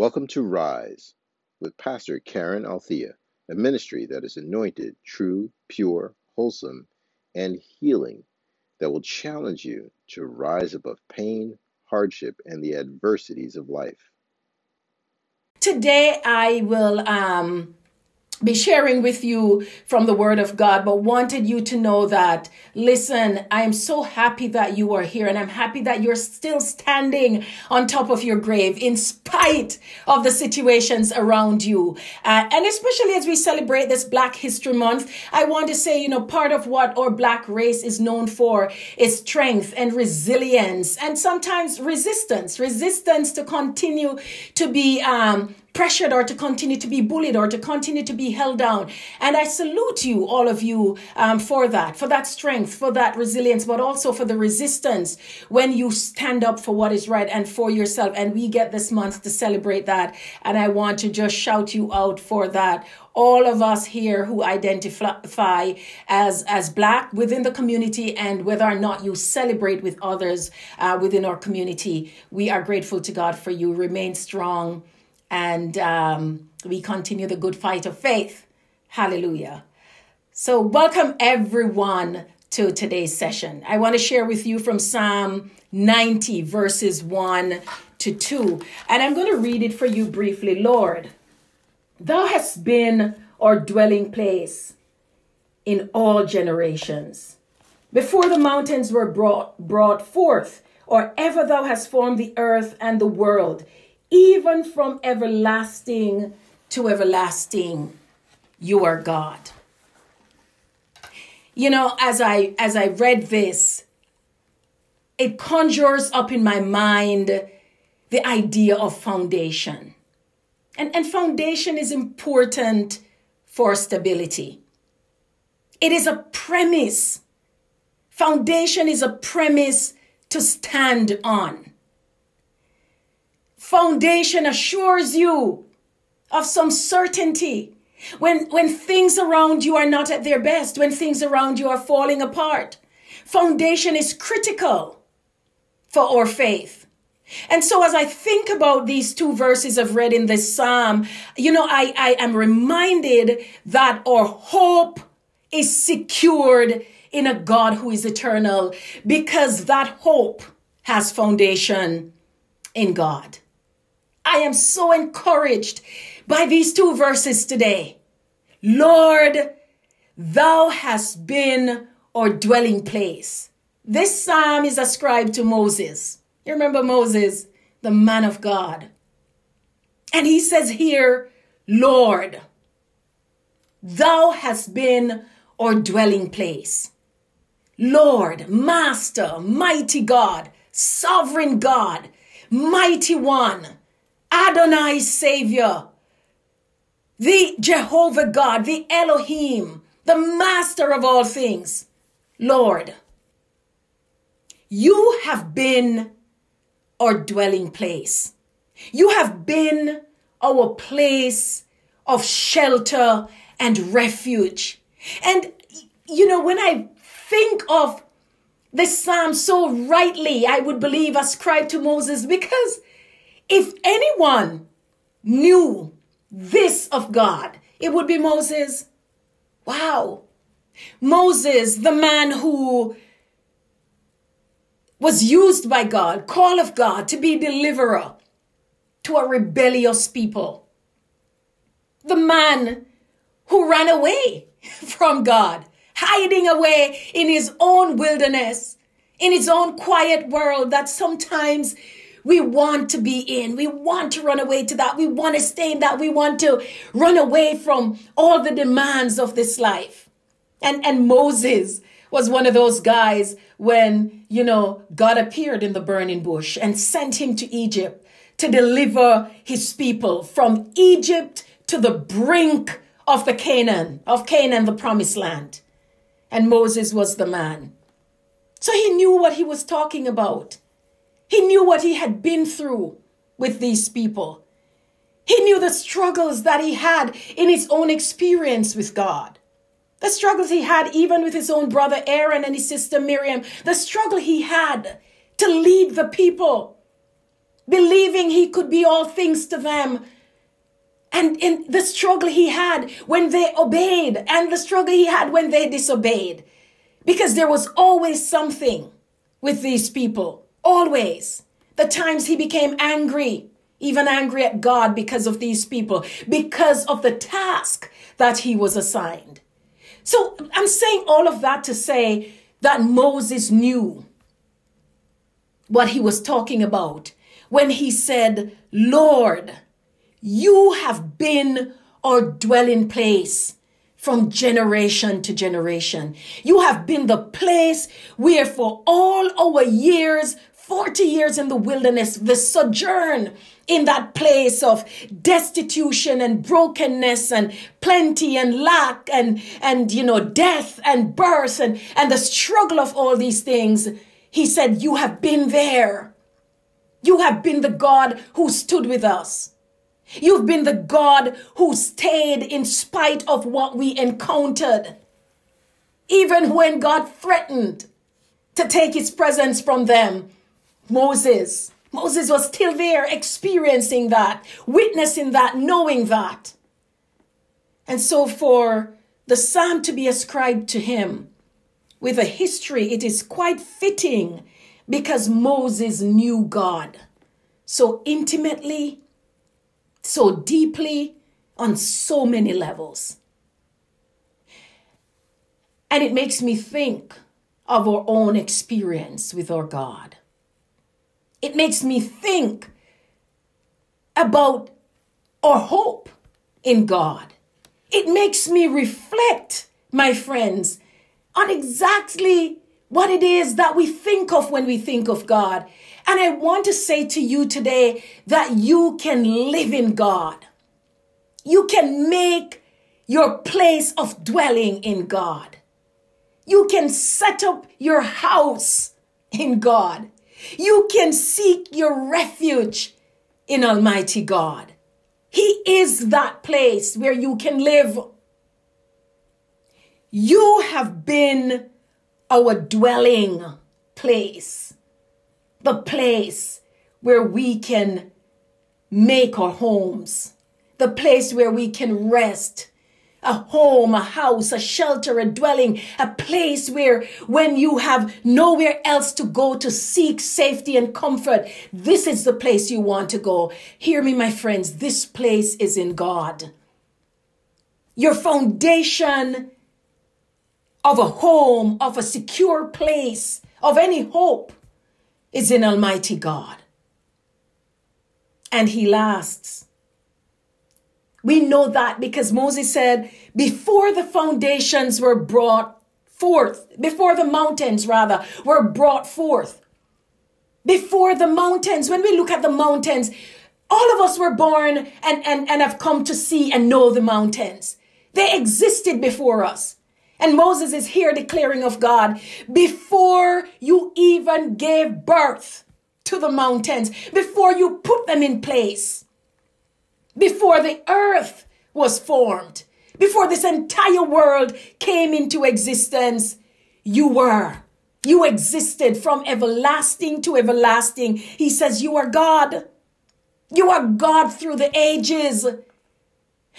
Welcome to Rise with Pastor Karen Althea, a ministry that is anointed, true, pure, wholesome, and healing that will challenge you to rise above pain, hardship, and the adversities of life. Today, I will um, be sharing with you from the word of God, but wanted you to know that, listen, I am so happy that you are here and I'm happy that you're still standing on top of your grave in spite of the situations around you. Uh, and especially as we celebrate this Black History Month, I want to say, you know, part of what our Black race is known for is strength and resilience and sometimes resistance, resistance to continue to be, um, pressured or to continue to be bullied or to continue to be held down. And I salute you, all of you, um, for that, for that strength, for that resilience, but also for the resistance when you stand up for what is right and for yourself. And we get this month to celebrate that. And I want to just shout you out for that all of us here who identify as as black within the community and whether or not you celebrate with others uh, within our community we are grateful to god for you remain strong and um, we continue the good fight of faith. Hallelujah. So, welcome everyone to today's session. I want to share with you from Psalm 90, verses 1 to 2. And I'm going to read it for you briefly. Lord, thou hast been our dwelling place in all generations. Before the mountains were brought, brought forth, or ever thou hast formed the earth and the world, even from everlasting to everlasting you are god. You know as i as i read this it conjures up in my mind the idea of foundation. And and foundation is important for stability. It is a premise. Foundation is a premise to stand on foundation assures you of some certainty. When, when things around you are not at their best, when things around you are falling apart, foundation is critical for our faith. And so as I think about these two verses I've read in this Psalm, you know, I, I am reminded that our hope is secured in a God who is eternal because that hope has foundation in God. I am so encouraged by these two verses today. Lord, thou hast been our dwelling place. This psalm is ascribed to Moses. You remember Moses, the man of God. And he says here, Lord, thou hast been our dwelling place. Lord, Master, mighty God, sovereign God, mighty one, Adonai Savior, the Jehovah God, the Elohim, the master of all things. Lord, you have been our dwelling place. You have been our place of shelter and refuge. And, you know, when I think of this psalm so rightly, I would believe ascribed to Moses because if anyone knew this of God, it would be Moses. Wow. Moses, the man who was used by God, call of God to be deliverer to a rebellious people. The man who ran away from God, hiding away in his own wilderness, in his own quiet world that sometimes we want to be in. We want to run away to that. We want to stay in that. We want to run away from all the demands of this life. And, and Moses was one of those guys when, you know, God appeared in the burning bush and sent him to Egypt to deliver his people from Egypt to the brink of the Canaan, of Canaan, the promised land. And Moses was the man. So he knew what he was talking about. He knew what he had been through with these people. He knew the struggles that he had in his own experience with God. The struggles he had even with his own brother Aaron and his sister Miriam. The struggle he had to lead the people. believing he could be all things to them. And in the struggle he had when they obeyed, and the struggle he had when they disobeyed. Because there was always something with these people. Always. The times he became angry, even angry at God because of these people, because of the task that he was assigned. So I'm saying all of that to say that Moses knew what he was talking about when he said, Lord, you have been our dwelling place from generation to generation. You have been the place where for all our years, 40 years in the wilderness, the sojourn in that place of destitution and brokenness and plenty and lack and, and, you know, death and birth and, and the struggle of all these things. He said, you have been there. You have been the God who stood with us. You've been the God who stayed in spite of what we encountered. Even when God threatened to take his presence from them, Moses, Moses was still there experiencing that, witnessing that, knowing that. And so for the psalm to be ascribed to him with a history, it is quite fitting because Moses knew God so intimately so deeply on so many levels. And it makes me think of our own experience with our God. It makes me think about our hope in God. It makes me reflect, my friends, on exactly what it is that we think of when we think of God and I want to say to you today that you can live in God. You can make your place of dwelling in God. You can set up your house in God. You can seek your refuge in Almighty God. He is that place where you can live. You have been our dwelling place the place where we can make our homes, the place where we can rest. A home, a house, a shelter, a dwelling, a place where when you have nowhere else to go to seek safety and comfort, this is the place you want to go. Hear me, my friends, this place is in God. Your foundation of a home, of a secure place, of any hope is in Almighty God. And He lasts. We know that because Moses said, before the foundations were brought forth, before the mountains rather were brought forth, before the mountains, when we look at the mountains, all of us were born and, and, and have come to see and know the mountains. They existed before us. And Moses is here declaring of God before you even gave birth to the mountains, before you put them in place, before the earth was formed, before this entire world came into existence, you were. You existed from everlasting to everlasting. He says, You are God. You are God through the ages.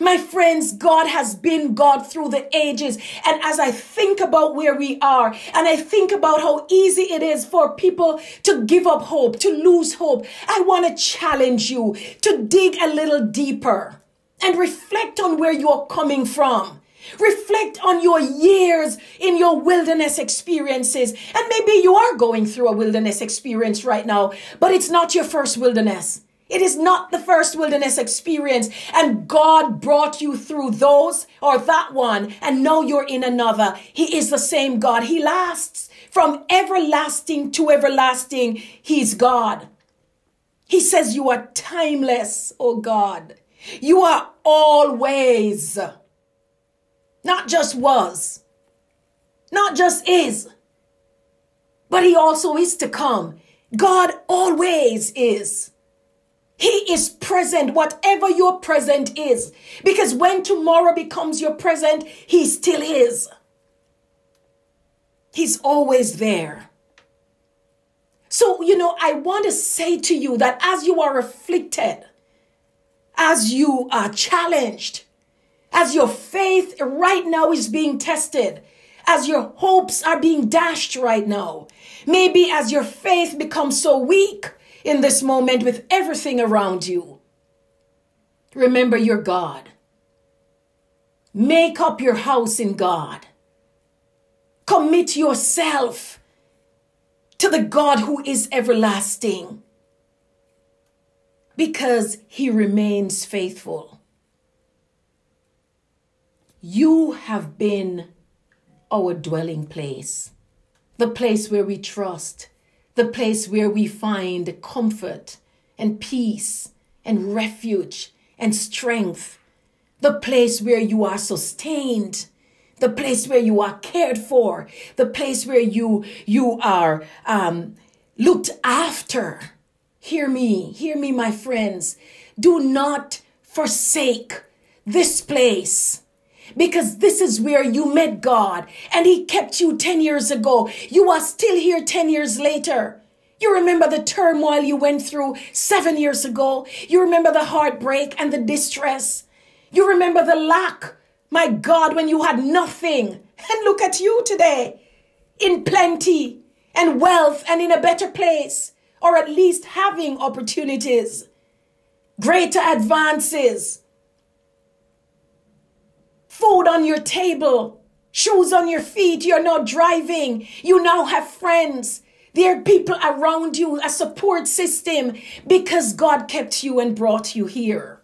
My friends, God has been God through the ages. And as I think about where we are and I think about how easy it is for people to give up hope, to lose hope, I want to challenge you to dig a little deeper and reflect on where you're coming from. Reflect on your years in your wilderness experiences. And maybe you are going through a wilderness experience right now, but it's not your first wilderness. It is not the first wilderness experience. And God brought you through those or that one. And now you're in another. He is the same God. He lasts from everlasting to everlasting. He's God. He says you are timeless, oh God. You are always, not just was, not just is, but He also is to come. God always is. He is present, whatever your present is. Because when tomorrow becomes your present, He still is. He's always there. So, you know, I want to say to you that as you are afflicted, as you are challenged, as your faith right now is being tested, as your hopes are being dashed right now, maybe as your faith becomes so weak in this moment with everything around you, remember your God. Make up your house in God. Commit yourself to the God who is everlasting because he remains faithful. You have been our dwelling place, the place where we trust, the place where we find comfort and peace and refuge and strength, the place where you are sustained the place where you are cared for, the place where you you are um, looked after. Hear me, hear me, my friends. Do not forsake this place because this is where you met God and He kept you 10 years ago. You are still here 10 years later. You remember the turmoil you went through seven years ago. You remember the heartbreak and the distress. You remember the lack my God, when you had nothing. And look at you today in plenty and wealth and in a better place, or at least having opportunities, greater advances, food on your table, shoes on your feet. You're not driving. You now have friends. There are people around you, a support system, because God kept you and brought you here.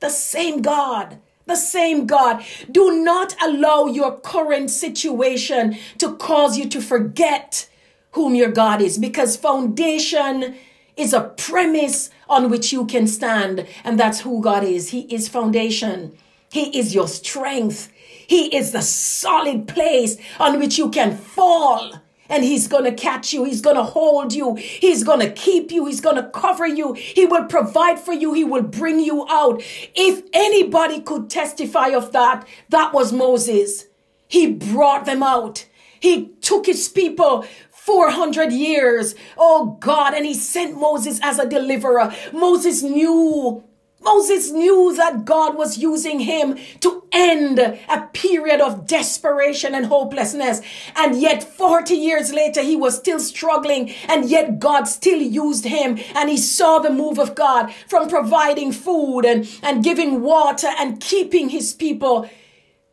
The same God the same God. Do not allow your current situation to cause you to forget whom your God is because foundation is a premise on which you can stand. And that's who God is. He is foundation. He is your strength. He is the solid place on which you can fall and he's going to catch you. He's going to hold you. He's going to keep you. He's going to cover you. He will provide for you. He will bring you out. If anybody could testify of that, that was Moses. He brought them out. He took his people 400 years. Oh God. And he sent Moses as a deliverer. Moses knew Moses knew that God was using him to end a period of desperation and hopelessness. And yet 40 years later, he was still struggling. And yet God still used him. And he saw the move of God from providing food and, and giving water and keeping his people.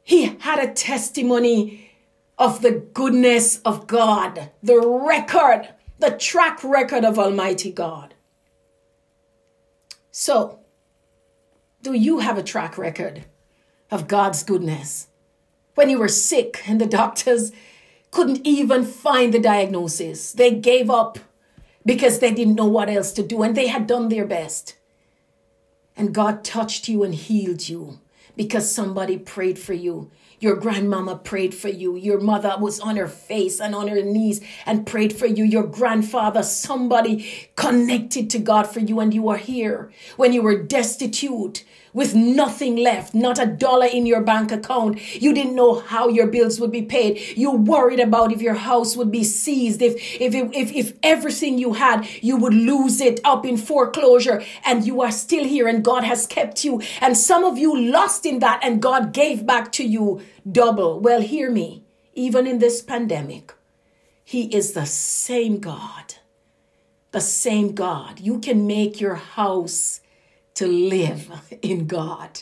He had a testimony of the goodness of God, the record, the track record of Almighty God. So, do you have a track record of God's goodness? When you were sick and the doctors couldn't even find the diagnosis, they gave up because they didn't know what else to do and they had done their best. And God touched you and healed you because somebody prayed for you your grandmama prayed for you. Your mother was on her face and on her knees and prayed for you. Your grandfather, somebody connected to God for you, and you are here when you were destitute with nothing left, not a dollar in your bank account. You didn't know how your bills would be paid. You worried about if your house would be seized, if, if, if, if everything you had, you would lose it up in foreclosure and you are still here and God has kept you. And some of you lost in that and God gave back to you double. Well, hear me. Even in this pandemic, He is the same God. The same God. You can make your house to live in God.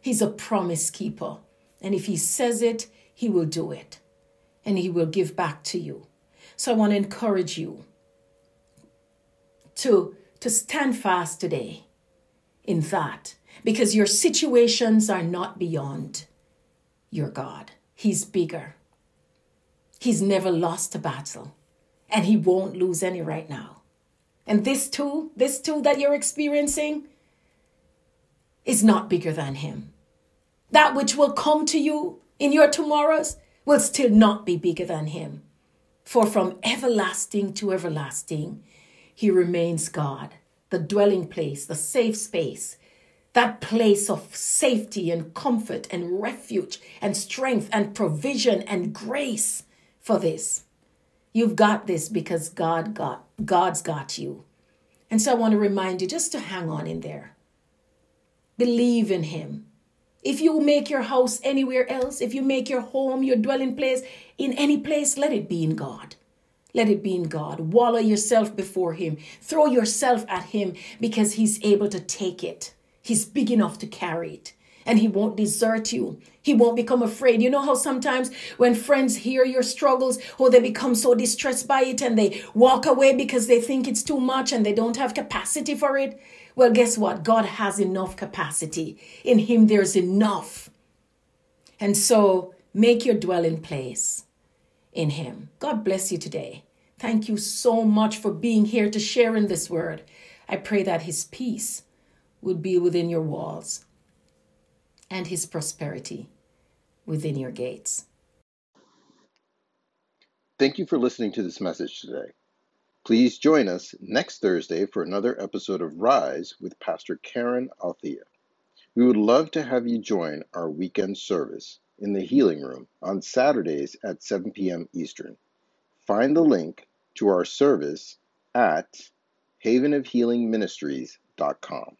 He's a promise keeper. And if He says it, He will do it. And He will give back to you. So I want to encourage you to, to stand fast today in that because your situations are not beyond your God. He's bigger. He's never lost a battle and he won't lose any right now. And this too, this too that you're experiencing, is not bigger than him. That which will come to you in your tomorrows will still not be bigger than him. For from everlasting to everlasting, he remains God, the dwelling place, the safe space, that place of safety and comfort and refuge and strength and provision and grace for this. You've got this because God got God's got you. And so I want to remind you just to hang on in there. Believe in him. If you make your house anywhere else, if you make your home, your dwelling place in any place, let it be in God. Let it be in God. Wallow yourself before Him. Throw yourself at Him because He's able to take it. He's big enough to carry it. And He won't desert you. He won't become afraid. You know how sometimes when friends hear your struggles, oh, they become so distressed by it and they walk away because they think it's too much and they don't have capacity for it? Well, guess what? God has enough capacity. In Him, there's enough. And so make your dwelling place in Him. God bless you today. Thank you so much for being here to share in this word. I pray that His peace would be within your walls and His prosperity within your gates. Thank you for listening to this message today. Please join us next Thursday for another episode of Rise with Pastor Karen Althea. We would love to have you join our weekend service in the Healing Room on Saturdays at 7 p.m. Eastern. Find the link to our service at havenofhealingministries.com.